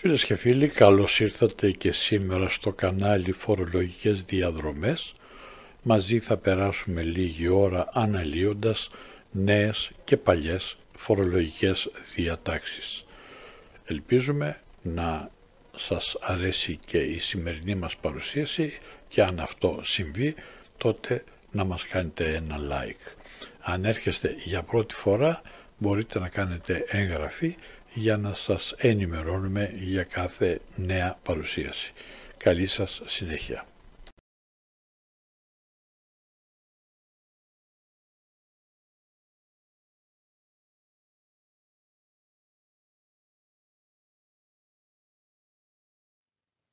Φίλες και φίλοι, καλώς ήρθατε και σήμερα στο κανάλι Φορολογικές Διαδρομές. Μαζί θα περάσουμε λίγη ώρα αναλύοντας νέες και παλιές φορολογικές διατάξεις. Ελπίζουμε να σας αρέσει και η σημερινή μας παρουσίαση και αν αυτό συμβεί τότε να μας κάνετε ένα like. Αν έρχεστε για πρώτη φορά μπορείτε να κάνετε έγγραφη για να σας ενημερώνουμε για κάθε νέα παρουσίαση. Καλή σας συνέχεια.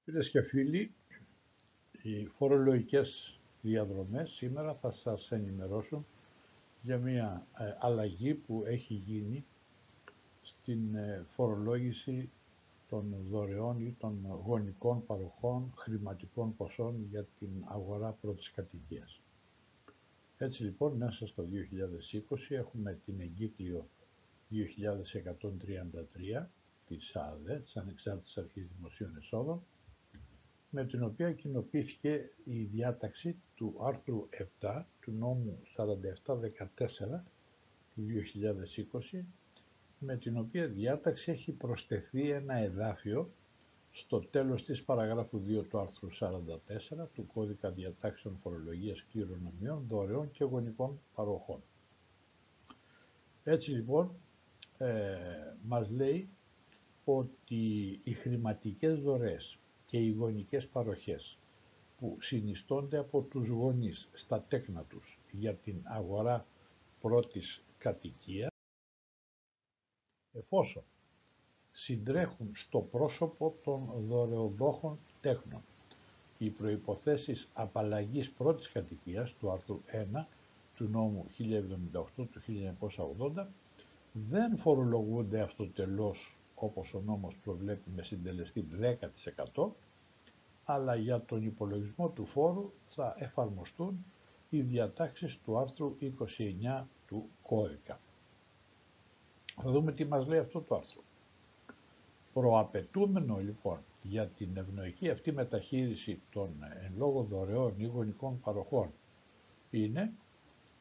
Φίλες και φίλοι, οι φορολογικές διαδρομές σήμερα θα σας ενημερώσουν για μια ε, αλλαγή που έχει γίνει στην ε, φορολόγηση των δωρεών ή των γονικών παροχών χρηματικών ποσών για την αγορά πρώτης κατοικίας. Έτσι λοιπόν μέσα στο 2020 έχουμε την εγκύκλιο 2133 της ΑΔΕ, της Ανεξάρτητης Αρχής Δημοσίων Εσόδων, με την οποία κοινοποιήθηκε η διάταξη του άρθρου 7 του νόμου 4714 του 2020 με την οποία διάταξη έχει προσθεθεί ένα εδάφιο στο τέλος της παραγράφου 2 του άρθρου 44 του Κώδικα Διατάξεων Φορολογίας Κληρονομιών, Δωρεών και Γονικών Παροχών. Έτσι λοιπόν ε, μας λέει ότι οι χρηματικές δωρεές και οι γονικές παροχές που συνιστώνται από τους γονείς στα τέκνα τους για την αγορά πρώτης κατοικίας εφόσον συντρέχουν στο πρόσωπο των δωρεοδόχων τέχνων. Οι προϋποθέσεις απαλλαγής πρώτης κατοικίας του άρθρου 1 του νόμου 1078 του 1980 δεν φορολογούνται αυτοτελώς όπως ο νόμος προβλέπει με συντελεστή 10% αλλά για τον υπολογισμό του φόρου θα εφαρμοστούν οι διατάξεις του άρθρου 29 του κώδικα. Θα δούμε τι μας λέει αυτό το άρθρο. Προαπαιτούμενο λοιπόν για την ευνοϊκή αυτή μεταχείριση των εν λόγω δωρεών ή γονικών παροχών είναι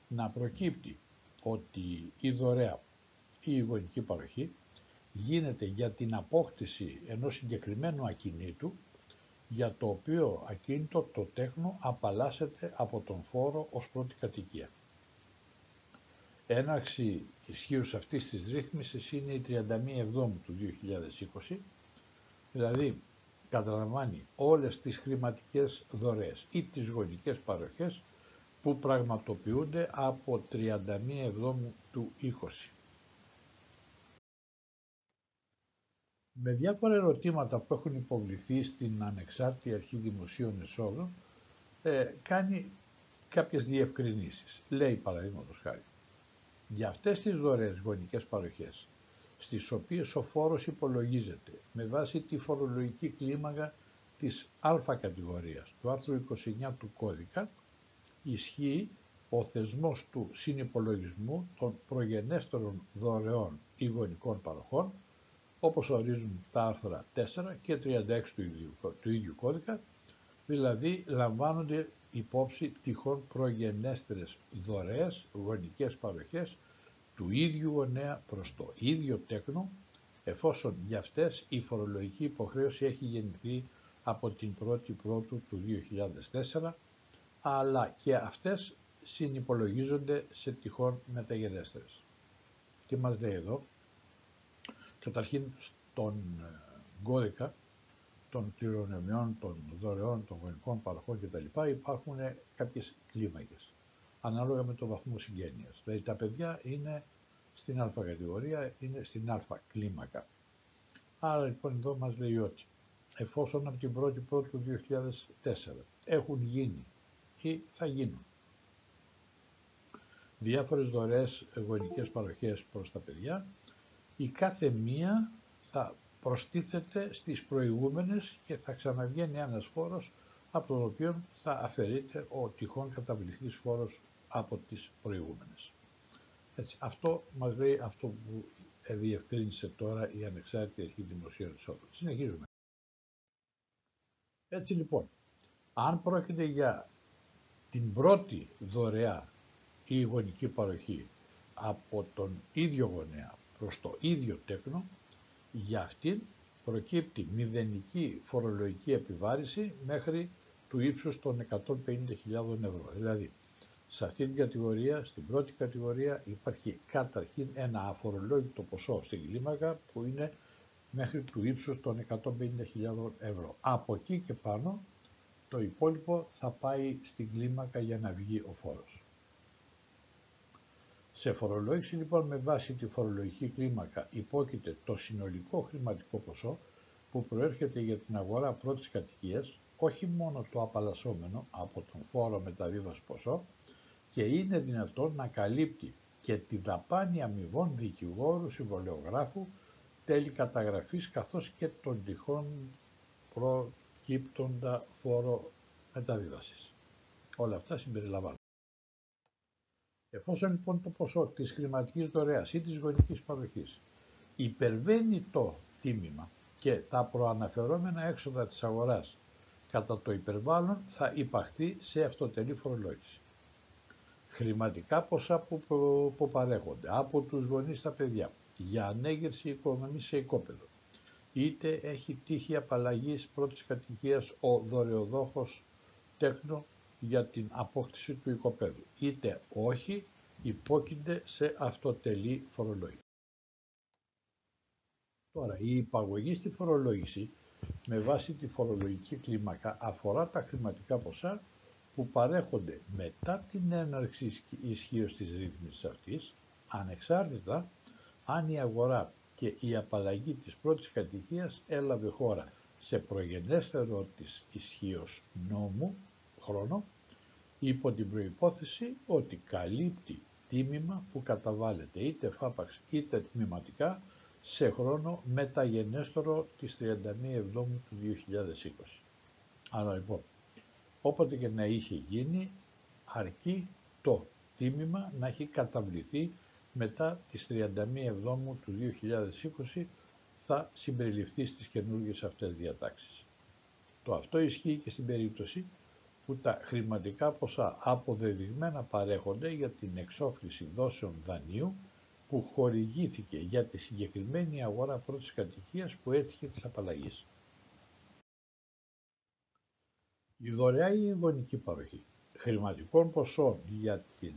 να προκύπτει ότι η δωρεά ή η γονική παροχή γίνεται για την απόκτηση ενός συγκεκριμένου ακινήτου για το οποίο ακίνητο το τέχνο απαλλάσσεται από τον φόρο ως πρώτη κατοικία. Έναρξη ισχύους αυτής της ρύθμισης είναι η 31 Εβδόμου του 2020, δηλαδή καταλαμβάνει όλες τις χρηματικές δωρεές ή τις γονικές παροχές που πραγματοποιούνται από 31 Εβδόμου του 20. Με διάφορα ερωτήματα που έχουν υποβληθεί στην Ανεξάρτητη Αρχή Δημοσίων Εσόδων, ε, κάνει κάποιες διευκρινήσεις. Λέει παραδείγματος χάρη, για αυτές τις δωρεές γονικές παροχές, στις οποίες ο φόρος υπολογίζεται με βάση τη φορολογική κλίμακα της α κατηγορίας του άρθρου 29 του κώδικα, ισχύει ο θεσμός του συνυπολογισμού των προγενέστερων δωρεών ή γονικών παροχών, όπως ορίζουν τα άρθρα 4 και 36 του ίδιου, του ίδιου κώδικα, δηλαδή λαμβάνονται υπόψη τυχόν προγενέστερες δωρεές, γονικές παροχές του ίδιου γονέα προς το ίδιο τέκνο, εφόσον για αυτές η φορολογική υποχρέωση έχει γεννηθεί από την 1η Πρώτου του 2004, αλλά και αυτές συνυπολογίζονται σε τυχόν μεταγενέστερες. Τι μας λέει εδώ; Καταρχήν στον ε, κώδικα των κληρονομιών, των δωρεών, των γονικών παροχών κτλ. υπάρχουν κάποιες κλίμακες ανάλογα με το βαθμό συγγένειας. Δηλαδή τα παιδιά είναι στην α κατηγορία, είναι στην α κλίμακα. Άρα λοιπόν εδώ μας λέει ότι εφόσον από την 1η Πρώτη του 2004 έχουν γίνει ή θα γίνουν διάφορες δωρεές γονικές παροχές προς τα παιδιά, η κάθε μία θα προστίθεται στις προηγούμενες και θα ξαναβγαίνει ένας φόρος από τον οποίο θα αφαιρείται ο τυχόν καταβληθής φόρος από τις προηγούμενες. Έτσι, αυτό μας λέει αυτό που διευκρίνησε τώρα η Ανεξάρτητη Αρχή Δημοσίων Εισόδων. Συνεχίζουμε. Έτσι λοιπόν, αν πρόκειται για την πρώτη δωρεά ή γονική παροχή από τον ίδιο γονέα προς το ίδιο τέκνο, για αυτήν προκύπτει μηδενική φορολογική επιβάρηση μέχρι του ύψους των 150.000 ευρώ. Δηλαδή, σε αυτή την κατηγορία, στην πρώτη κατηγορία υπάρχει καταρχήν ένα αφορολόγητο ποσό στην κλίμακα που είναι μέχρι του ύψους των 150.000 ευρώ. Από εκεί και πάνω το υπόλοιπο θα πάει στην κλίμακα για να βγει ο φόρος. Σε φορολόγηση λοιπόν με βάση τη φορολογική κλίμακα υπόκειται το συνολικό χρηματικό ποσό που προέρχεται για την αγορά πρώτης κατοικίας, όχι μόνο το απαλλασσόμενο από τον φόρο μεταβίβασης ποσό και είναι δυνατόν να καλύπτει και τη δαπάνη αμοιβών δικηγόρου συμβολεογράφου τέλη καταγραφής καθώς και τον τυχόν προκύπτοντα φόρο μεταβίβασης. Όλα αυτά συμπεριλαμβάνουν. Εφόσον λοιπόν το ποσό της χρηματικής δωρεάς ή της γονικής παροχής υπερβαίνει το τίμημα και τα προαναφερόμενα έξοδα της αγοράς κατά το υπερβάλλον θα υπαχθεί σε αυτοτελή φορολόγηση. Χρηματικά ποσά που, που παρέχονται από τους γονείς στα παιδιά για ανέγερση οικονομή σε οικόπεδο είτε έχει τύχη απαλλαγής πρώτης κατοικίας ο δωρεοδόχος τέκνο για την απόκτηση του οικοπαίδου, είτε όχι υπόκεινται σε αυτοτελή φορολόγηση. Τώρα, η υπαγωγή στη φορολόγηση με βάση τη φορολογική κλίμακα αφορά τα χρηματικά ποσά που παρέχονται μετά την έναρξη ισχύως της ρύθμισης αυτής, ανεξάρτητα αν η αγορά και η απαλλαγή της πρώτης κατοικίας έλαβε χώρα σε προγενέστερο της ισχύως νόμου χρόνο υπό την προϋπόθεση ότι καλύπτει τίμημα που καταβάλλεται είτε φάπαξ είτε τμηματικά σε χρόνο μεταγενέστερο της 31 Εβδόμου του 2020. Άρα λοιπόν, όποτε και να είχε γίνει, αρκεί το τίμημα να έχει καταβληθεί μετά τις 31 Εβδόμου του 2020 θα συμπεριληφθεί στις καινούργιες αυτές διατάξεις. Το αυτό ισχύει και στην περίπτωση που τα χρηματικά ποσά αποδεδειγμένα παρέχονται για την εξόφληση δόσεων δανείου που χορηγήθηκε για τη συγκεκριμένη αγορά πρώτης κατοικίας που έτυχε της απαλλαγής. Η δωρεά ή η γονική παροχή χρηματικών ποσών για την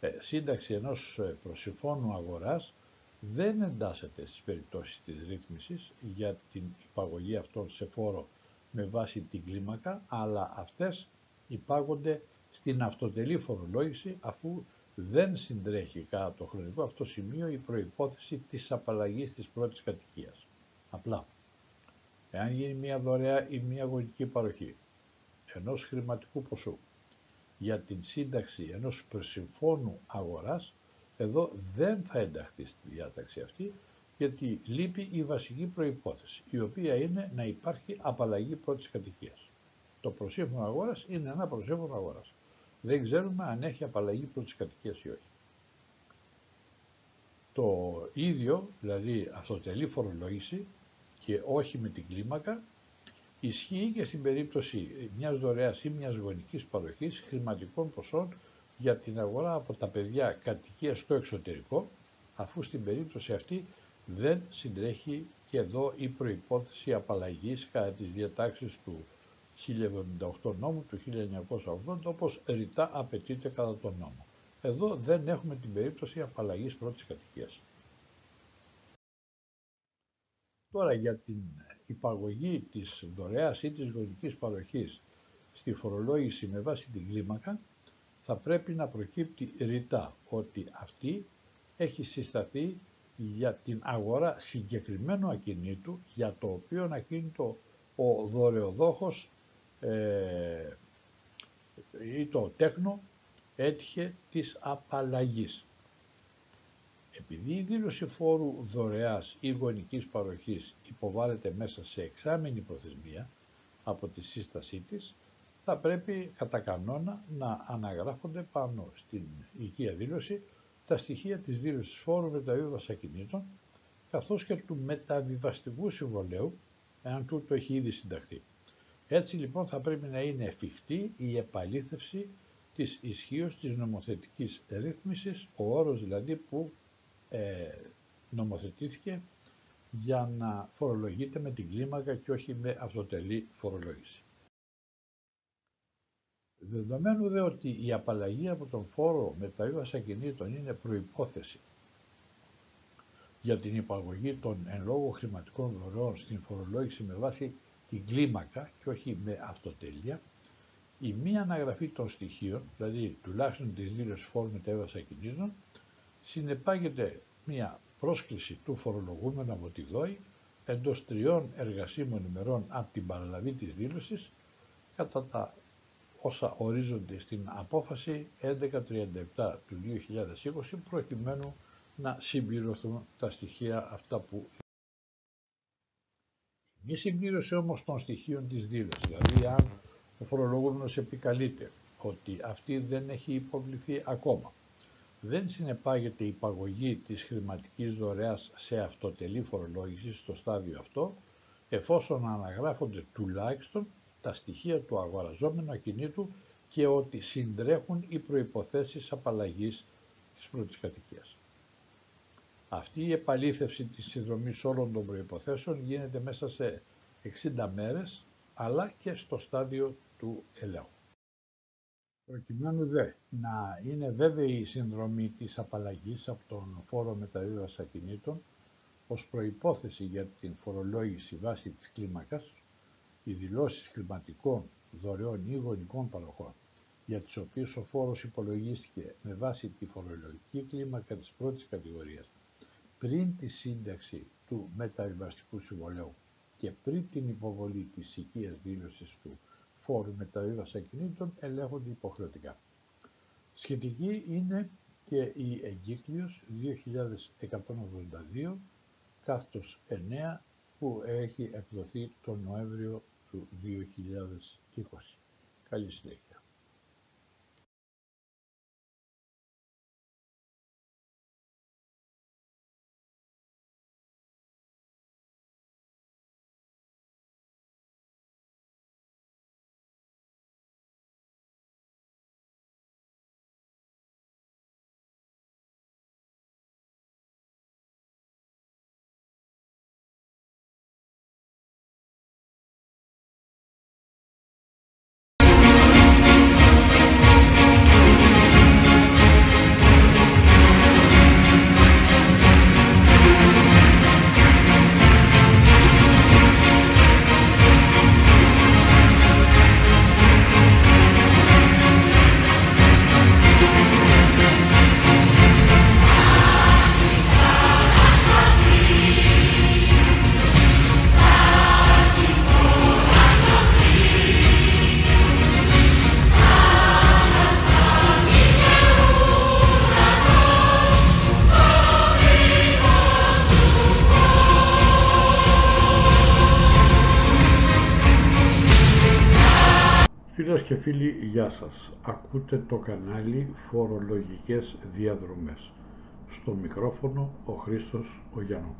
ε, σύνταξη ενός ε, προσυμφώνου αγοράς δεν εντάσσεται στις περιπτώσεις της ρύθμισης για την υπαγωγή αυτών σε φόρο με βάση την κλίμακα, αλλά αυτές υπάγονται στην αυτοτελή φορολόγηση αφού δεν συντρέχει κατά το χρονικό αυτό σημείο η προϋπόθεση της απαλλαγής της πρώτης κατοικίας. Απλά, εάν γίνει μια δωρεά ή μια γονική παροχή ενός χρηματικού ποσού για την σύνταξη ενός προσυμφώνου αγοράς, εδώ δεν θα ενταχθεί στη διάταξη αυτή, γιατί λείπει η βασική προϋπόθεση, η οποία είναι να υπάρχει απαλλαγή πρώτης κατοικίας. Το προσύμφωνο αγοράς είναι ένα προσύμφωνο αγοράς. Δεν ξέρουμε αν έχει απαλλαγή πρώτης κατοικίας ή όχι. Το ίδιο, δηλαδή αυτοτελή φορολόγηση και όχι με την κλίμακα, ισχύει και στην περίπτωση μιας δωρεάς ή μιας γονικής παροχής χρηματικών ποσών για την αγορά από τα παιδιά κατοικία στο εξωτερικό, αφού στην περίπτωση αυτή δεν συντρέχει και εδώ η προϋπόθεση απαλλαγής κατά τις διατάξεις του 1078 νόμου του 1980 όπως ρητά απαιτείται κατά τον νόμο. Εδώ δεν έχουμε την περίπτωση απαλλαγής πρώτης κατοικίας. Τώρα για την υπαγωγή της δωρεάς ή της γονικής παροχής στη φορολόγηση με βάση την κλίμακα θα πρέπει να προκύπτει ρητά ότι αυτή έχει συσταθεί για την αγορά συγκεκριμένου ακινήτου για το οποίο ακίνητο ο δωρεοδόχος ε, ή το τέκνο έτυχε της απαλλαγής. Επειδή η δήλωση φόρου δωρεάς ή γονικής παροχής υποβάλλεται μέσα σε εξάμενη προθεσμία από τη σύστασή της, θα πρέπει κατά κανόνα να αναγράφονται πάνω στην οικία δήλωση τα στοιχεία της δήλωσης φόρου μεταβίβασης ακινήτων καθώς και του μεταβιβαστικού συμβολέου, εάν τούτο έχει ήδη συνταχθεί. Έτσι λοιπόν θα πρέπει να είναι εφικτή η επαλήθευση της ισχύως της νομοθετικής ρύθμισης, ο όρος δηλαδή που ε, νομοθετήθηκε για να φορολογείται με την κλίμακα και όχι με αυτοτελή φορολόγηση. Δεδομένου δε ότι η απαλλαγή από τον φόρο μεταβίβαση ακινήτων είναι προϋπόθεση για την υπαγωγή των εν λόγω χρηματικών δωρεών στην φορολόγηση με βάση την κλίμακα και όχι με αυτοτέλεια, η μία αναγραφή των στοιχείων, δηλαδή τουλάχιστον της δήλωσης φόρου μεταβίβαση ακινήτων, συνεπάγεται μία πρόσκληση του φορολογούμενου από τη ΔΟΗ εντός τριών εργασίμων ημερών από την παραλαβή της δήλωσης κατά τα όσα ορίζονται στην απόφαση 1137 του 2020 προκειμένου να συμπληρωθούν τα στοιχεία αυτά που μη συμπλήρωση όμως των στοιχείων της δήλωσης, δηλαδή αν ο φορολογούμενος επικαλείται ότι αυτή δεν έχει υποβληθεί ακόμα, δεν συνεπάγεται η παγωγή της χρηματικής δωρεάς σε αυτοτελή φορολόγηση στο στάδιο αυτό, εφόσον αναγράφονται τουλάχιστον τα στοιχεία του αγοραζόμενου ακινήτου και ότι συντρέχουν οι προϋποθέσεις απαλλαγής της πρώτης κατοικίας. Αυτή η επαλήθευση της συνδρομής όλων των προϋποθέσεων γίνεται μέσα σε 60 μέρες, αλλά και στο στάδιο του ελέγχου. Προκειμένου δε να είναι βέβαιη η συνδρομή της απαλλαγής από τον φόρο μεταβίβασης ακινήτων ως προϋπόθεση για την φορολόγηση βάση της κλίμακας, οι δηλώσεις κλιματικών δωρεών ή γονικών παροχών για τις οποίες ο φόρος υπολογίστηκε με βάση τη φορολογική κλίμακα της πρώτης κατηγορίας πριν τη σύνταξη του μεταβιβαστικού συμβολέου και πριν την υποβολή της οικίας δήλωσης του φόρου μεταβίβαση ακινήτων ελέγχονται υποχρεωτικά. Σχετική είναι και η εγκύκλειος 2182 κάθετος 9 που έχει εκδοθεί τον Νοέμβριο του 2020. Καλή συνέχεια. Φίλοι, γεια σας. Ακούτε το κανάλι Φορολογικές Διαδρομές. Στο μικρόφωνο ο Χρήστος ο Γιάννου.